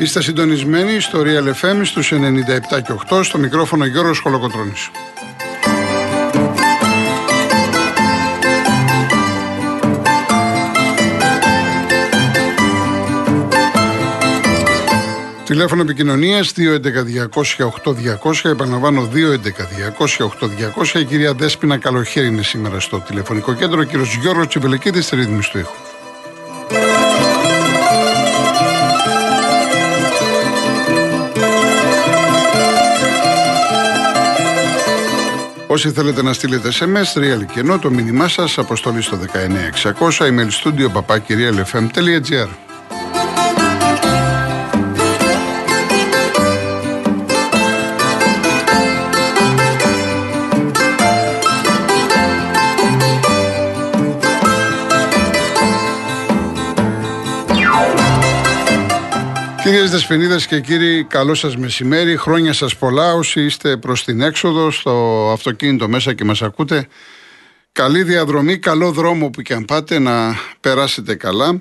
Είστε συντονισμένοι στο Real FM στους 97 και 8 στο μικρόφωνο Γιώργος Χολοκοτρώνης. Τηλέφωνο επικοινωνίας 211-200-8200. Επαναλαμβάνω 211-200-8200. Η κυρία Δέσπινα Καλοχέρη είναι σήμερα στο τηλεφωνικό κέντρο. Ο κύριος Γιώργος Τσιβελεκίδης στη ρύθμιση του ήχου. Όσοι θέλετε να στείλετε SMS, real κενό, το μήνυμά σας, αποστολή στο 19600, email studio papakirialfm.gr. Κυρίες Δεσποινίδες και κύριοι, καλό σας μεσημέρι. Χρόνια σας πολλά. Όσοι είστε προς την έξοδο, στο αυτοκίνητο μέσα και μας ακούτε, καλή διαδρομή, καλό δρόμο που και αν πάτε να περάσετε καλά.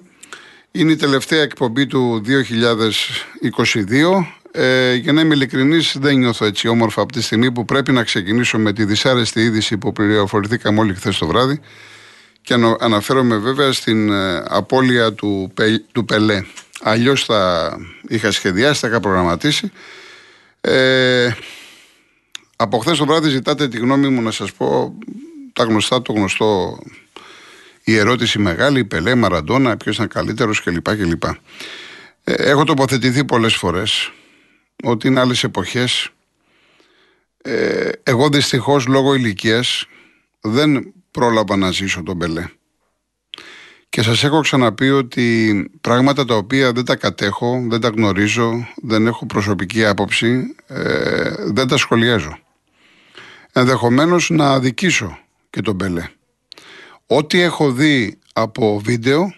Είναι η τελευταία εκπομπή του 2022. Ε, για να είμαι ειλικρινής, δεν νιώθω έτσι όμορφα από τη στιγμή που πρέπει να ξεκινήσω με τη δυσάρεστη είδηση που πληροφορηθήκαμε όλοι χθες το βράδυ. Και αναφέρομαι βέβαια στην ε, απώλεια του, του Πελέ. Αλλιώς θα είχα σχεδιάσει, θα είχα προγραμματίσει. Ε, από χθες το βράδυ ζητάτε τη γνώμη μου να σας πω τα γνωστά, το γνωστό η ερώτηση μεγάλη, Πελέ, Μαραντόνα, ποιος ήταν καλύτερος κλπ. κλπ. Ε, έχω τοποθετηθεί πολλές φορές ότι είναι άλλες εποχές. Ε, εγώ δυστυχώς λόγω ηλικίας δεν πρόλαβα να ζήσω τον Πελέ. Και σας έχω ξαναπεί ότι πράγματα τα οποία δεν τα κατέχω, δεν τα γνωρίζω, δεν έχω προσωπική άποψη, ε, δεν τα σχολιάζω. Ενδεχομένως να αδικήσω και τον Μπελέ. Ό,τι έχω δει από βίντεο,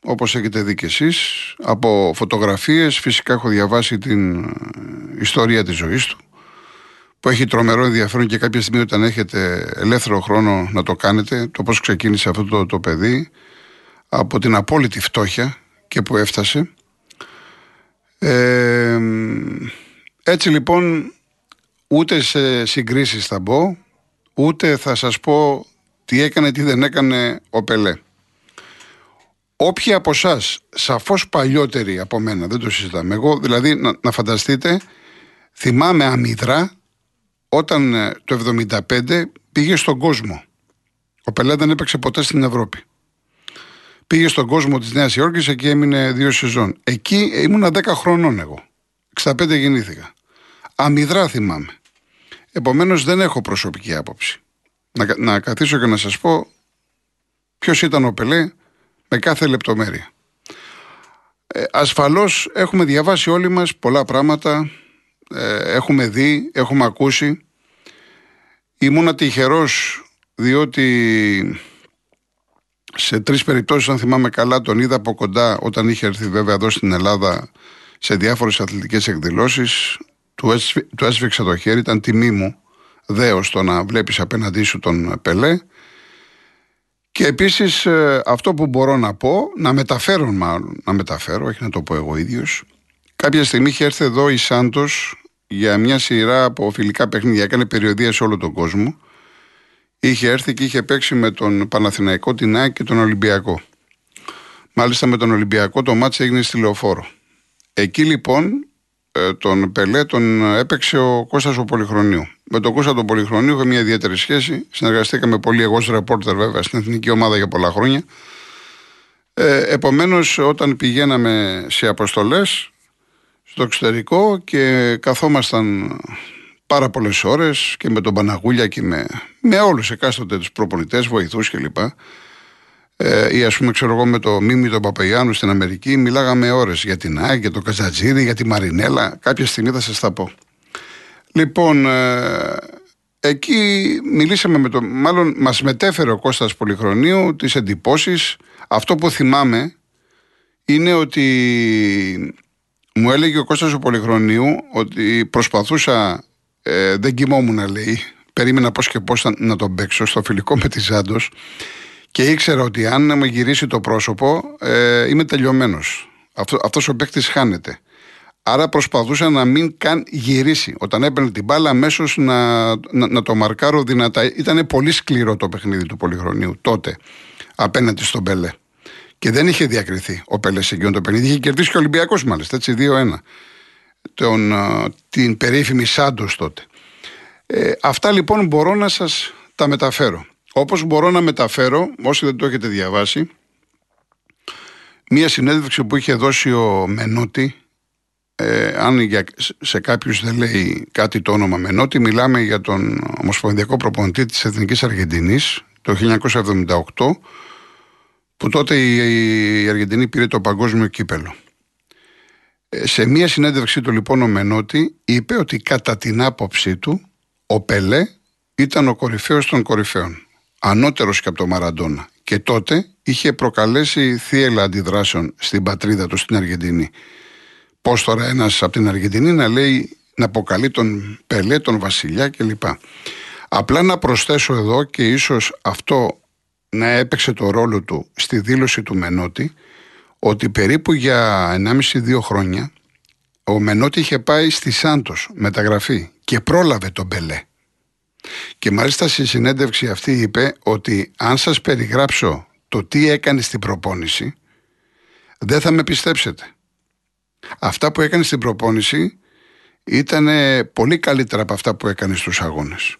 όπως έχετε δει και εσείς, από φωτογραφίες, φυσικά έχω διαβάσει την ε, ιστορία της ζωής του, που έχει τρομερό ενδιαφέρον και κάποια στιγμή όταν έχετε ελεύθερο χρόνο να το κάνετε, το πώς ξεκίνησε αυτό το, το παιδί, από την απόλυτη φτώχεια και που έφτασε. Ε, έτσι λοιπόν ούτε σε συγκρίσεις θα μπω, ούτε θα σας πω τι έκανε, τι δεν έκανε ο Πελέ. Όποιοι από εσά, σαφώς παλιότεροι από μένα, δεν το συζητάμε. Εγώ δηλαδή να, να φανταστείτε, θυμάμαι αμυδρά όταν ε, το 75 πήγε στον κόσμο. Ο Πελέ δεν έπαιξε ποτέ στην Ευρώπη. Πήγε στον κόσμο της Νέας Υόρκης, εκεί έμεινε δύο σεζόν. Εκεί ήμουνα 10 χρονών εγώ. 65 γεννήθηκα. Αμυδρά θυμάμαι. Επομένως δεν έχω προσωπική άποψη. Να, να καθίσω και να σας πω ποιος ήταν ο Πελέ με κάθε λεπτομέρεια. Ε, ασφαλώς έχουμε διαβάσει όλοι μας πολλά πράγματα, ε, έχουμε δει, έχουμε ακούσει. Ήμουνα τυχερός διότι σε τρεις περιπτώσεις, αν θυμάμαι καλά, τον είδα από κοντά όταν είχε έρθει βέβαια εδώ στην Ελλάδα σε διάφορες αθλητικές εκδηλώσεις. Του, έσφι, του έσφιξα το χέρι, ήταν τιμή μου δέος το να βλέπεις απέναντί σου τον Πελέ. Και επίσης ε, αυτό που μπορώ να πω, να μεταφέρω μάλλον, να μεταφέρω, όχι να το πω εγώ ίδιος. Κάποια στιγμή είχε έρθει εδώ η Σάντος για μια σειρά από φιλικά παιχνίδια. Έκανε περιοδία σε όλο τον κόσμο είχε έρθει και είχε παίξει με τον Παναθηναϊκό, την ΑΕΚ και τον Ολυμπιακό. Μάλιστα με τον Ολυμπιακό το μάτς έγινε στη Λεωφόρο. Εκεί λοιπόν ε, τον Πελέ τον έπαιξε ο Κώστας ο Πολυχρονίου. Με τον Κώστα τον Πολυχρονίου είχα μια ιδιαίτερη σχέση. Συνεργαστήκαμε πολύ εγώ ως ρεπόρτερ βέβαια στην εθνική ομάδα για πολλά χρόνια. Ε, επομένως όταν πηγαίναμε σε αποστολές στο εξωτερικό και καθόμασταν πάρα πολλές ώρες και με τον Παναγούλια και με, με όλους εκάστοτε τους προπονητές, βοηθούς κλπ. Ε, ή ας πούμε, ξέρω εγώ, με το Μίμη τον Παπαγιάννου στην Αμερική, μιλάγαμε ώρες για την ΑΕΚ, για τον Καζατζίδη, για τη Μαρινέλα. Κάποια στιγμή θα σας τα πω. Λοιπόν, ε, εκεί μιλήσαμε με τον. Μάλλον μας μετέφερε ο Κώστας Πολυχρονίου τις εντυπώσεις. Αυτό που θυμάμαι είναι ότι μου έλεγε ο Κώστας ο Πολυχρονίου ότι προσπαθούσα ε, δεν κοιμόμουν, λέει. Περίμενα πώς και πώς να τον παίξω στο φιλικό με τη Ζάντος. Και ήξερα ότι αν με γυρίσει το πρόσωπο, ε, είμαι τελειωμένος. Αυτό, αυτός ο παίκτης χάνεται. Άρα προσπαθούσε να μην καν γυρίσει. Όταν έπαιρνε την μπάλα, αμέσως να, να, να, το μαρκάρω δυνατά. Ήταν πολύ σκληρό το παιχνίδι του Πολυχρονίου τότε απέναντι στον Πελέ. Και δεν είχε διακριθεί ο Πελέ σε εκείνο το παιχνίδι. Είχε κερδίσει και ο Ολυμπιακός μάλιστα, έτσι 2-1. Τον, την περίφημη Σάντος τότε. Ε, αυτά λοιπόν μπορώ να σας τα μεταφέρω. Όπως μπορώ να μεταφέρω, όσοι δεν το έχετε διαβάσει, μία συνέντευξη που είχε δώσει ο Μενούτη ε, αν για, σε κάποιους δεν λέει κάτι το όνομα Μενότη, μιλάμε για τον Ομοσπονδιακό Προπονητή της Εθνικής Αργεντινής το 1978 που τότε η, Αργεντινή πήρε το παγκόσμιο κύπελο. Ε, σε μία συνέντευξή του λοιπόν ο Μενότη είπε ότι κατά την άποψή του ο Πελέ ήταν ο κορυφαίος των κορυφαίων. Ανώτερος και από τον Μαραντόνα. Και τότε είχε προκαλέσει θύελα αντιδράσεων στην πατρίδα του στην Αργεντινή. Πώς τώρα ένας από την Αργεντινή να λέει να αποκαλεί τον Πελέ, τον Βασιλιά κλπ. Απλά να προσθέσω εδώ και ίσως αυτό να έπαιξε το ρόλο του στη δήλωση του Μενώτη ότι περίπου για 1,5-2 χρόνια ο Μενώτη είχε πάει στη Σάντος μεταγραφή και πρόλαβε τον Πελέ. Και μάλιστα στη συνέντευξη αυτή είπε ότι αν σας περιγράψω το τι έκανε στην προπόνηση δεν θα με πιστέψετε. Αυτά που έκανε στην προπόνηση ήταν πολύ καλύτερα από αυτά που έκανε στους αγώνες.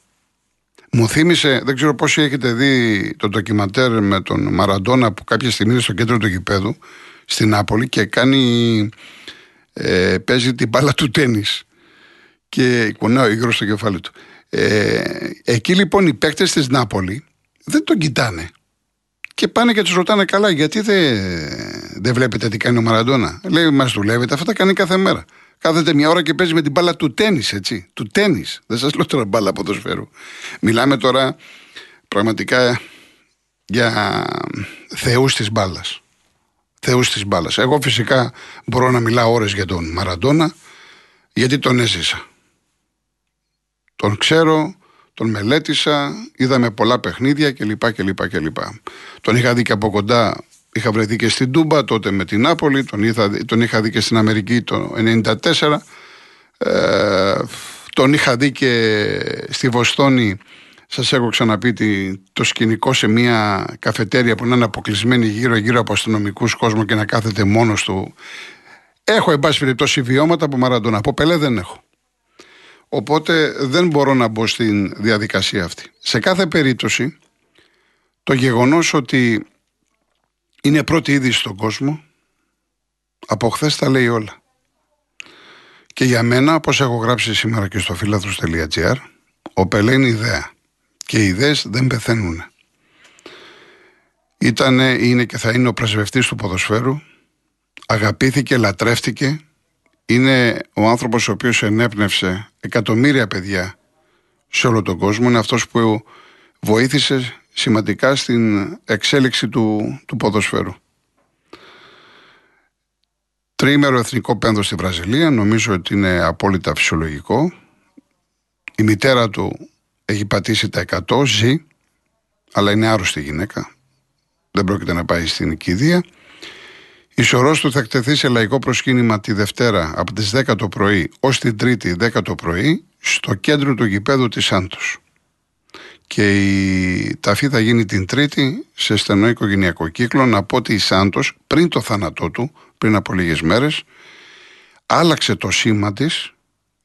Μου θύμισε, δεν ξέρω πόσοι έχετε δει το ντοκιμαντέρ με τον Μαραντόνα που κάποια στιγμή είναι στο κέντρο του γηπέδου στην Νάπολη και κάνει, ε, παίζει την μπάλα του τέννις και κουνάει ο υγρός στο κεφάλι του. Ε, εκεί λοιπόν οι παίκτες της Νάπολη δεν τον κοιτάνε και πάνε και τους ρωτάνε καλά, γιατί δεν, δεν βλέπετε τι κάνει ο Μαραντόνα; Λέει, μας δουλεύετε, αυτά τα κάνει κάθε μέρα. Κάθεται μια ώρα και παίζει με την μπάλα του τέννη, έτσι. Του τέννη. Δεν σας λέω τώρα μπάλα ποδοσφαίρου. Μιλάμε τώρα πραγματικά για θεούς της μπάλας. Θεούς της μπάλας. Εγώ φυσικά μπορώ να μιλάω ώρες για τον Μαραντόνα, γιατί τον έζησα. Τον ξέρω, τον μελέτησα, είδαμε πολλά παιχνίδια κλπ. κλπ, κλπ. Τον είχα δει και από κοντά, είχα βρεθεί και στην Τούμπα τότε με την Νάπολη, τον, τον είχα δει και στην Αμερική το 1994. Ε, τον είχα δει και στη Βοστόνη, σας έχω ξαναπεί το σκηνικό σε μια καφετέρια που είναι αποκλεισμένη γύρω γύρω από αστυνομικούς κόσμο και να κάθεται μόνος του. Έχω εν πάση περιπτώσει βιώματα από Μαραντόνα. Από Πελέ δεν έχω. Οπότε δεν μπορώ να μπω στην διαδικασία αυτή. Σε κάθε περίπτωση, το γεγονός ότι είναι πρώτη είδηση στον κόσμο, από χθες τα λέει όλα. Και για μένα, όπως έχω γράψει σήμερα και στο φιλάθρους.gr, ο Πελέ είναι ιδέα. Και οι ιδέες δεν πεθαίνουν. Ήτανε, είναι και θα είναι ο πρεσβευτής του ποδοσφαίρου, αγαπήθηκε, λατρεύτηκε είναι ο άνθρωπος ο οποίος ενέπνευσε εκατομμύρια παιδιά σε όλο τον κόσμο. Είναι αυτός που βοήθησε σημαντικά στην εξέλιξη του, του ποδοσφαίρου. Τρίμερο εθνικό πένδο στη Βραζιλία, νομίζω ότι είναι απόλυτα φυσιολογικό. Η μητέρα του έχει πατήσει τα 100, ζει, αλλά είναι άρρωστη γυναίκα. Δεν πρόκειται να πάει στην οικηδεία. Η σωρός του θα εκτεθεί σε λαϊκό προσκύνημα τη Δευτέρα από τις 10 το πρωί ως την Τρίτη 10 το πρωί στο κέντρο του γηπέδου της Σάντος. Και η ταφή θα γίνει την Τρίτη σε στενό οικογενειακό κύκλο. Να πω ότι η Σάντος πριν το θάνατό του, πριν από λίγες μέρες, άλλαξε το σήμα της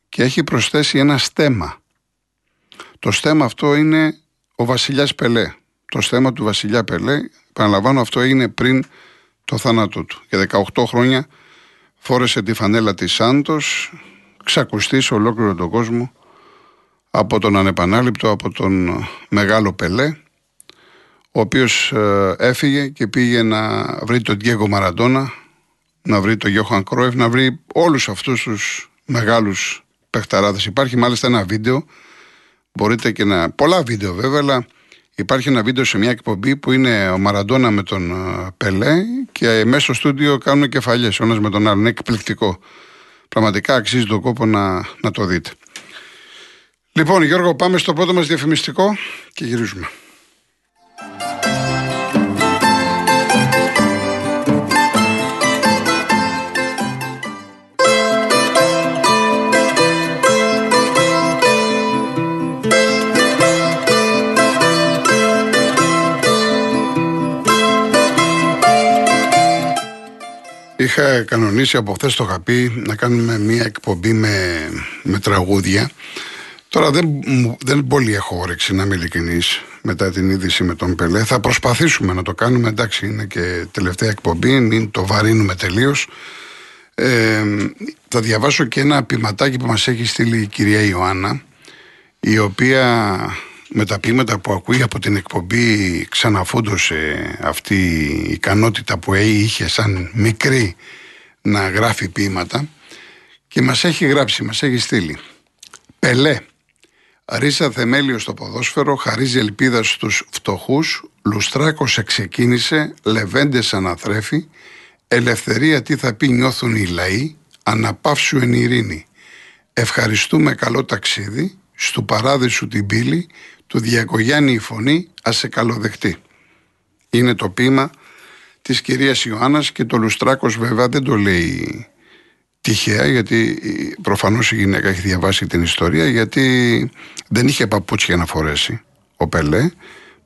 και έχει προσθέσει ένα στέμα. Το στέμα αυτό είναι ο βασιλιάς Πελέ. Το στέμα του βασιλιά Πελέ, επαναλαμβάνω αυτό έγινε πριν το θάνατό του. Για 18 χρόνια φόρεσε τη φανέλα της Σάντος, ξακουστεί σε ολόκληρο τον κόσμο από τον ανεπανάληπτο, από τον μεγάλο Πελέ, ο οποίος ε, έφυγε και πήγε να βρει τον Διέγκο Μαραντόνα, να βρει τον Γιώχαν Κρόεφ, να βρει όλους αυτούς τους μεγάλους παιχταράδες. Υπάρχει μάλιστα ένα βίντεο, μπορείτε και να... πολλά βίντεο βέβαια, αλλά Υπάρχει ένα βίντεο σε μια εκπομπή που είναι ο Μαραντόνα με τον ε, Πελέ και μέσα στο στούντιο κάνουν κεφαλιές ο με τον άλλον. Είναι εκπληκτικό. Πραγματικά αξίζει τον κόπο να, να το δείτε. Λοιπόν, Γιώργο, πάμε στο πρώτο μας διαφημιστικό και γυρίζουμε. Είχα κανονίσει από χθες το είχα να κάνουμε μια εκπομπή με, με τραγούδια Τώρα δεν, δεν πολύ έχω όρεξη να είμαι ειλικρινής μετά την είδηση με τον Πελέ. Θα προσπαθήσουμε να το κάνουμε. Εντάξει, είναι και τελευταία εκπομπή, μην το βαρύνουμε τελείως. Ε, θα διαβάσω και ένα ποιηματάκι που μας έχει στείλει η κυρία Ιωάννα η οποία με τα ποίηματα που ακούει από την εκπομπή ξαναφούντωσε αυτή η ικανότητα που είχε σαν μικρή να γράφει ποίηματα και μας έχει γράψει, μας έχει στείλει Πελέ, ρίζα θεμέλιο στο ποδόσφαιρο, χαρίζει ελπίδα στους φτωχούς, Λουστράκος εξεκίνησε, Λεβέντες αναθρέφει, ελευθερία τι θα πει νιώθουν οι λαοί, αναπαύσου εν ειρήνη. Ευχαριστούμε καλό ταξίδι, στου παράδεισου την πύλη, του Διακογιάννη η φωνή, ας σε καλοδεχτεί. Είναι το ποίημα της κυρίας Ιωάννας και το Λουστράκος βέβαια δεν το λέει τυχαία γιατί προφανώς η γυναίκα έχει διαβάσει την ιστορία γιατί δεν είχε παπούτσια να φορέσει ο Πελέ.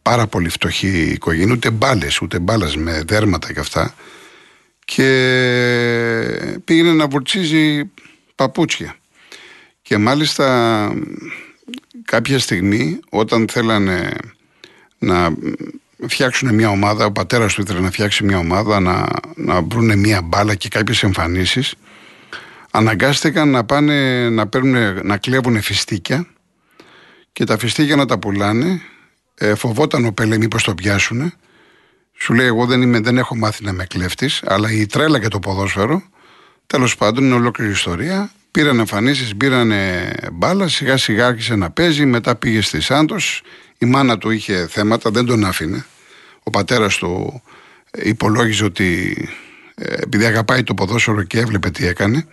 Πάρα πολύ φτωχή οικογένεια ούτε μπάλες, ούτε μπάλας με δέρματα και αυτά. Και πήγαινε να βουρτσίζει παπούτσια. Και μάλιστα κάποια στιγμή όταν θέλανε να φτιάξουν μια ομάδα, ο πατέρας του ήθελε να φτιάξει μια ομάδα, να, να βρουν μια μπάλα και κάποιες εμφανίσεις, αναγκάστηκαν να πάνε να, παίρνουν, να κλέβουν φιστίκια και τα φιστίκια να τα πουλάνε. Ε, φοβόταν ο Πέλε μήπως το πιάσουν. Σου λέει εγώ δεν, είμαι, δεν έχω μάθει να είμαι κλέφτης, αλλά η τρέλα και το ποδόσφαιρο, τέλος πάντων είναι ολόκληρη ιστορία, Πήραν εμφανίσεις, πήραν μπάλα, σιγά σιγά άρχισε να παίζει. Μετά πήγε στη Σάντος. Η μάνα του είχε θέματα, δεν τον άφηνε. Ο πατέρας του υπολόγιζε ότι ε, επειδή αγαπάει το ποδόσφαιρο και έβλεπε τι έκανε,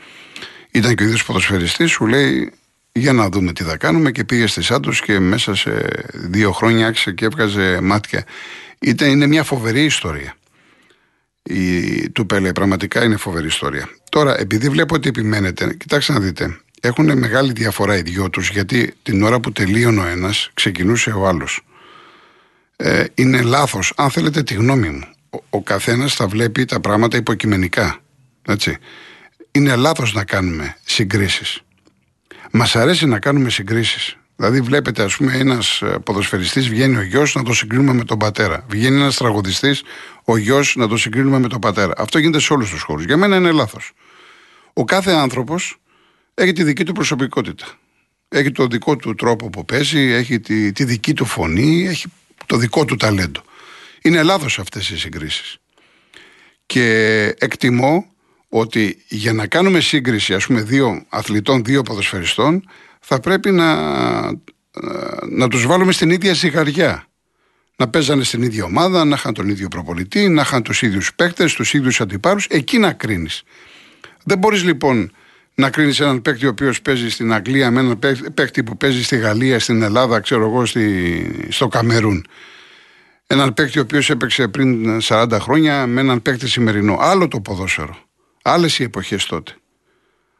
ήταν και ο ίδιος ποδοσφαιριστής, σου λέει για να δούμε τι θα κάνουμε και πήγε στη Σάντος και μέσα σε δύο χρόνια άρχισε και έβγαζε μάτια. Ήταν, είναι μια φοβερή ιστορία η, του Πέλε. Πραγματικά είναι φοβερή ιστορία. Τώρα, επειδή βλέπω ότι επιμένετε, κοιτάξτε να δείτε. Έχουν μεγάλη διαφορά οι δυο τους γιατί την ώρα που τελείωνε ο ένας, ξεκινούσε ο άλλος. Ε, είναι λάθος. Αν θέλετε τη γνώμη μου, ο, ο καθένας θα βλέπει τα πράγματα υποκειμενικά. Έτσι. Είναι λάθος να κάνουμε συγκρίσεις. Μας αρέσει να κάνουμε συγκρίσεις. Δηλαδή, βλέπετε, ας πούμε, ένας ε, ποδοσφαιριστής βγαίνει ο γιος να το συγκρίνουμε με τον πατέρα. Βγαίνει ένας τραγουδιστής, ο γιος να το συγκρίνουμε με τον πατέρα. Αυτό γίνεται σε όλους τους χώρους. Για μένα είναι λάθος. Ο κάθε άνθρωπος έχει τη δική του προσωπικότητα. Έχει το δικό του τρόπο που παίζει, έχει τη, τη δική του φωνή, έχει το δικό του ταλέντο. Είναι λάθος αυτές οι συγκρίσεις. Και εκτιμώ ότι για να κάνουμε σύγκριση, ας πούμε, δύο αθλητών, δύο ποδοσφαιριστών, θα πρέπει να, να τους βάλουμε στην ίδια ζυγαριά. Να παίζανε στην ίδια ομάδα, να είχαν τον ίδιο προπολιτή, να είχαν τους ίδιους παίκτες, τους ίδιους αντιπάρους, εκεί να κρίνεις. Δεν μπορείς λοιπόν να κρίνεις έναν παίκτη ο οποίος παίζει στην Αγγλία με έναν παίκτη που παίζει στη Γαλλία, στην Ελλάδα, ξέρω εγώ, στη, στο Καμερούν. Έναν παίκτη ο οποίος έπαιξε πριν 40 χρόνια με έναν παίκτη σημερινό. Άλλο το ποδόσφαιρο. Άλλες οι εποχές τότε.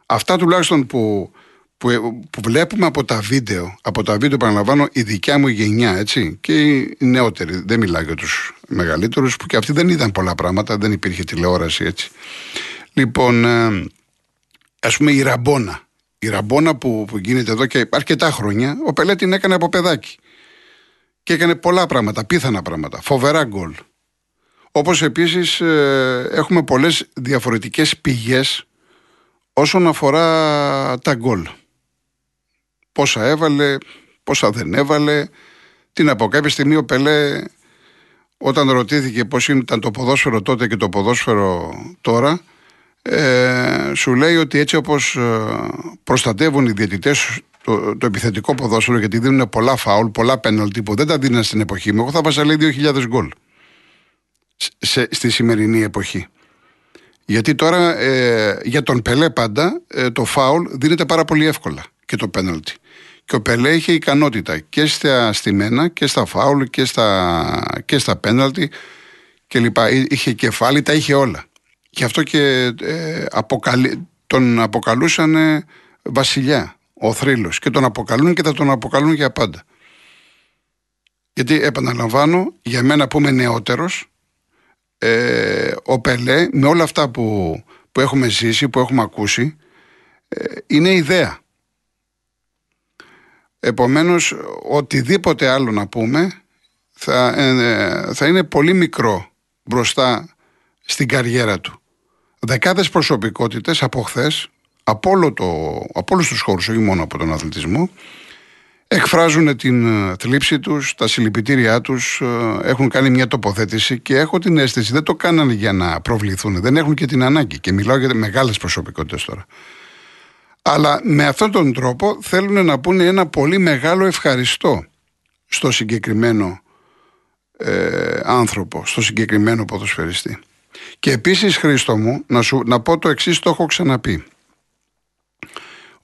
Αυτά τουλάχιστον που που, που βλέπουμε από τα βίντεο, από τα βίντεο παραλαμβάνω η δικιά μου γενιά, έτσι, και οι νεότεροι, δεν μιλάω για τους μεγαλύτερους, που και αυτοί δεν είδαν πολλά πράγματα, δεν υπήρχε τηλεόραση, έτσι. Λοιπόν, ε, ας πούμε η ραμπόνα, η ραμπόνα που, που γίνεται εδώ και αρκετά χρόνια, ο Πελέ την έκανε από παιδάκι. Και έκανε πολλά πράγματα, πίθανα πράγματα, φοβερά γκολ. Όπως επίσης ε, έχουμε πολλές διαφορετικές πηγές όσον αφορά τα γκολ πόσα έβαλε, πόσα δεν έβαλε. Την από κάποια στιγμή ο Πελέ όταν ρωτήθηκε πώς ήταν το ποδόσφαιρο τότε και το ποδόσφαιρο τώρα ε, σου λέει ότι έτσι όπως ε, προστατεύουν οι διαιτητές το, το επιθετικό ποδόσφαιρο γιατί δίνουν πολλά φάουλ, πολλά πέναλτι που δεν τα δίνουν στην εποχή μου εγώ θα βάζα λέει 2.000 γκολ στη σημερινή εποχή. Γιατί τώρα ε, για τον Πελέ πάντα ε, το φάουλ δίνεται πάρα πολύ εύκολα και το πέναλτι. Και ο Πελέ είχε ικανότητα και στα στημένα και στα φάουλ και στα, και στα πέναλτι και λοιπά. Είχε κεφάλι, τα είχε όλα. Γι' αυτό και ε, τον αποκαλούσαν βασιλιά, ο θρύλος. Και τον αποκαλούν και θα τον αποκαλούν για πάντα. Γιατί επαναλαμβάνω, για μένα που είμαι νεότερος, ε, ο Πελέ με όλα αυτά που, που έχουμε ζήσει, που έχουμε ακούσει, ε, είναι ιδέα. Επομένως, οτιδήποτε άλλο να πούμε θα, ε, θα είναι πολύ μικρό μπροστά στην καριέρα του. Δεκάδες προσωπικότητες από χθες, από, όλο το, από όλους τους χώρους, όχι μόνο από τον αθλητισμό, εκφράζουν την ε, θλίψη τους, τα συλληπιτήριά τους, ε, έχουν κάνει μια τοποθέτηση και έχω την αίσθηση δεν το κάνανε για να προβληθούν, δεν έχουν και την ανάγκη και μιλάω για μεγάλες προσωπικότητες τώρα. Αλλά με αυτόν τον τρόπο θέλουν να πούνε ένα πολύ μεγάλο ευχαριστώ στο συγκεκριμένο ε, άνθρωπο, στο συγκεκριμένο ποδοσφαιριστή. Και επίσης Χρήστο μου, να, σου, να πω το εξής το έχω ξαναπεί.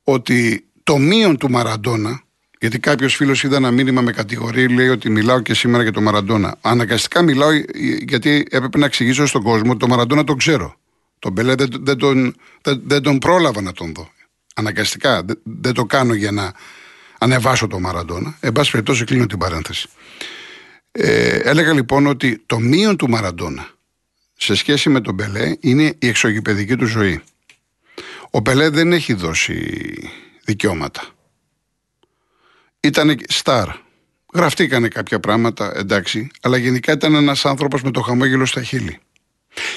Ότι το μείον του Μαραντόνα, γιατί κάποιος φίλος είδα ένα μήνυμα με κατηγορεί, λέει ότι μιλάω και σήμερα για τον Μαραντόνα. Αναγκαστικά μιλάω γιατί έπρεπε να εξηγήσω στον κόσμο ότι τον Μαραντόνα τον ξέρω. Τον Μπελέ δεν, δεν, τον, δεν, δεν τον πρόλαβα να τον δω. Αναγκαστικά. Δεν, δεν το κάνω για να ανεβάσω τον Μαραντόνα. Εν πάση περιπτώσει, κλείνω την παρένθεση. Ε, έλεγα λοιπόν ότι το μείον του Μαραντόνα σε σχέση με τον Μπελέ είναι η εξωγηπαιδική του ζωή. Ο Πελέ δεν έχει δώσει δικαιώματα. Ήταν στάρ. Γραφτήκανε κάποια πράγματα, εντάξει, αλλά γενικά ήταν ένας άνθρωπος με το χαμόγελο στα χείλη.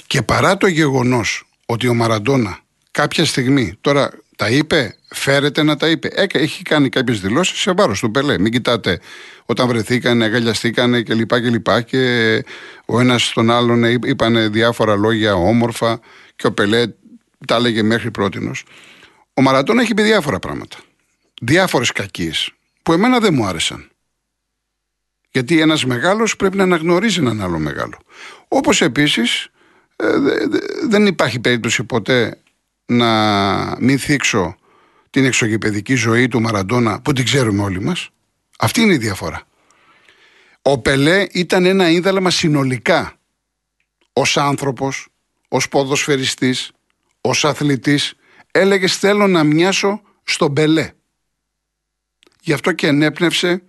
Και παρά το γεγονός ότι ο Μαραντόνα κάποια στιγμή, τώρα τα είπε, φέρεται να τα είπε. έχει κάνει κάποιες δηλώσεις σε βάρος του Πελέ. Μην κοιτάτε όταν βρεθήκανε, αγκαλιαστήκανε κλπ. Και, και, και ο ένας στον άλλον είπαν διάφορα λόγια όμορφα και ο Πελέ τα έλεγε μέχρι πρότινος. Ο Μαραντόνα έχει πει διάφορα πράγματα. Διάφορες κακίες που εμένα δεν μου άρεσαν. Γιατί ένας μεγάλος πρέπει να αναγνωρίζει έναν άλλο μεγάλο. Όπως επίσης ε, δεν υπάρχει περίπτωση ποτέ να μην θίξω την εξωγηπαιδική ζωή του Μαραντόνα που την ξέρουμε όλοι μας. Αυτή είναι η διαφορά. Ο Πελέ ήταν ένα ίδαλμα συνολικά ως άνθρωπος, ως ποδοσφαιριστής, ως αθλητής. Έλεγε θέλω να μοιάσω στον Πελέ. Γι' αυτό και ενέπνευσε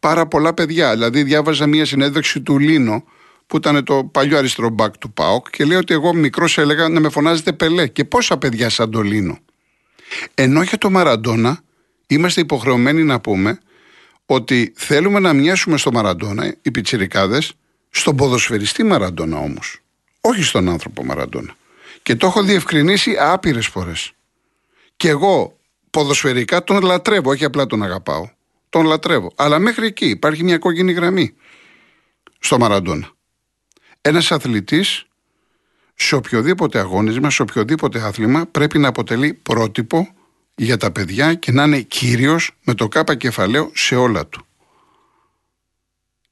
πάρα πολλά παιδιά. Δηλαδή διάβαζα μια συνέντευξη του Λίνο που ήταν το παλιό αριστερό μπακ του ΠΑΟΚ και λέει ότι εγώ μικρός έλεγα να με φωνάζετε Πελέ. Και πόσα παιδιά σαν το Λίνο. Ενώ για το Μαραντόνα είμαστε υποχρεωμένοι να πούμε ότι θέλουμε να μοιάσουμε στο Μαραντόνα, οι πιτσιρικάδες, στον ποδοσφαιριστή Μαραντόνα όμως. Όχι στον άνθρωπο Μαραντόνα. Και το έχω διευκρινίσει άπειρες φορές. Και εγώ ποδοσφαιρικά τον λατρεύω, όχι απλά τον αγαπάω. Τον λατρεύω. Αλλά μέχρι εκεί υπάρχει μια κόκκινη γραμμή στο Μαραντόνα. Ένας αθλητής σε οποιοδήποτε αγώνισμα, σε οποιοδήποτε άθλημα πρέπει να αποτελεί πρότυπο για τα παιδιά και να είναι κύριος με το κάπα κεφαλαίο σε όλα του.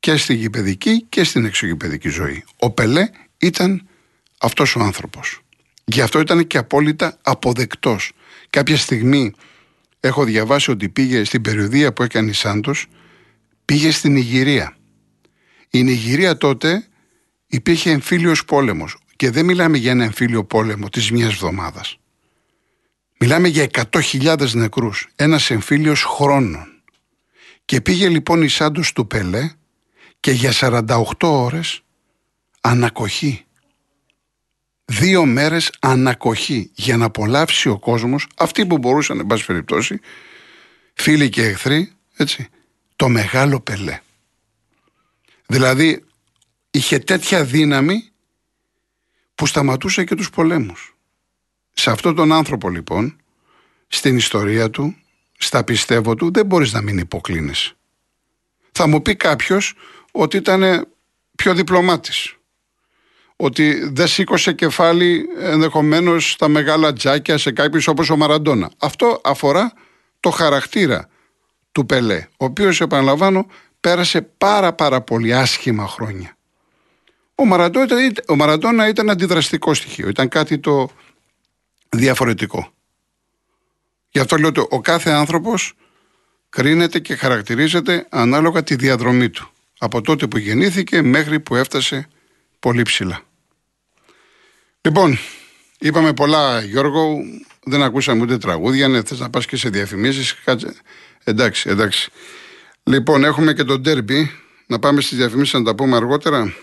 Και στην γηπαιδική και στην εξωγηπαιδική ζωή. Ο Πελέ ήταν αυτός ο άνθρωπος. Γι' αυτό ήταν και απόλυτα αποδεκτός. Κάποια στιγμή έχω διαβάσει ότι πήγε στην περιοδία που έκανε η Σάντος, πήγε στην Ιγυρία. Η Ιγυρία τότε υπήρχε εμφύλιος πόλεμος και δεν μιλάμε για ένα εμφύλιο πόλεμο της μιας εβδομάδας. Μιλάμε για 100.000 νεκρούς, ένας εμφύλιος χρόνων. Και πήγε λοιπόν η Σάντος του Πελέ και για 48 ώρες ανακοχή. Δύο μέρες ανακοχή για να απολαύσει ο κόσμος, αυτοί που μπορούσαν, εν πάση περιπτώσει, φίλοι και εχθροί, έτσι, το μεγάλο Πελέ. Δηλαδή είχε τέτοια δύναμη που σταματούσε και τους πολέμους. Σε αυτόν τον άνθρωπο λοιπόν, στην ιστορία του, στα πιστεύω του, δεν μπορείς να μην υποκλίνεις. Θα μου πει κάποιος ότι ήταν πιο διπλωμάτης. Ότι δεν σήκωσε κεφάλι ενδεχομένως στα μεγάλα τζάκια σε κάποιους όπως ο Μαραντόνα. Αυτό αφορά το χαρακτήρα του Πελέ, ο οποίος επαναλαμβάνω πέρασε πάρα πάρα πολύ άσχημα χρόνια. Ο Μαραντόνα, ο Μαραντόνα ήταν αντιδραστικό στοιχείο, ήταν κάτι το διαφορετικό. Γι' αυτό λέω ότι ο κάθε άνθρωπος κρίνεται και χαρακτηρίζεται ανάλογα τη διαδρομή του. Από τότε που γεννήθηκε μέχρι που έφτασε πολύ ψηλά. Λοιπόν, είπαμε πολλά Γιώργο, δεν ακούσαμε ούτε τραγούδια, ναι, θες να πας και σε διαφημίσεις, κάτσε. Εντάξει, εντάξει. Λοιπόν, έχουμε και τον τέρμπι, να πάμε στις διαφημίσεις να τα πούμε αργότερα.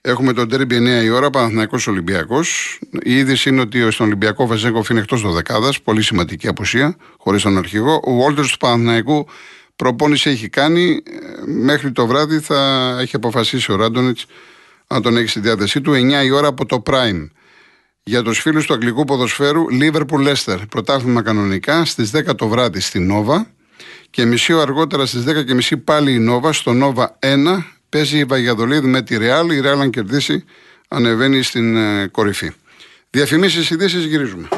Έχουμε τον τέρμπι 9 η ώρα, Παναθυναϊκό Ολυμπιακός. Η είδηση είναι ότι στον Ολυμπιακό Βεζέγκοφ είναι εκτός δεκάδα. Πολύ σημαντική απουσία, χωρίς τον αρχηγό. Ο Βόλτερ του Παναθυναϊκού προπόνηση έχει κάνει. Μέχρι το βράδυ θα έχει αποφασίσει ο Ράντονιτς αν τον έχεις στη διάθεσή του. 9 η ώρα από το Prime. Για τους φίλους του αγγλικού ποδοσφαίρου, Liverpool Leicester. Πρωτάθλημα κανονικά στις 10 το βράδυ στη Νόβα. Και μισή ώρα αργότερα στις 10 και μισή πάλι η Νόβα, στο Νόβα 1. Παίζει η Βαγιαδολίδη με τη Ρεάλ. Η Ρεάλ, αν κερδίσει, ανεβαίνει στην ε, κορυφή. Διαφημίσεις ειδήσεις γυρίζουμε.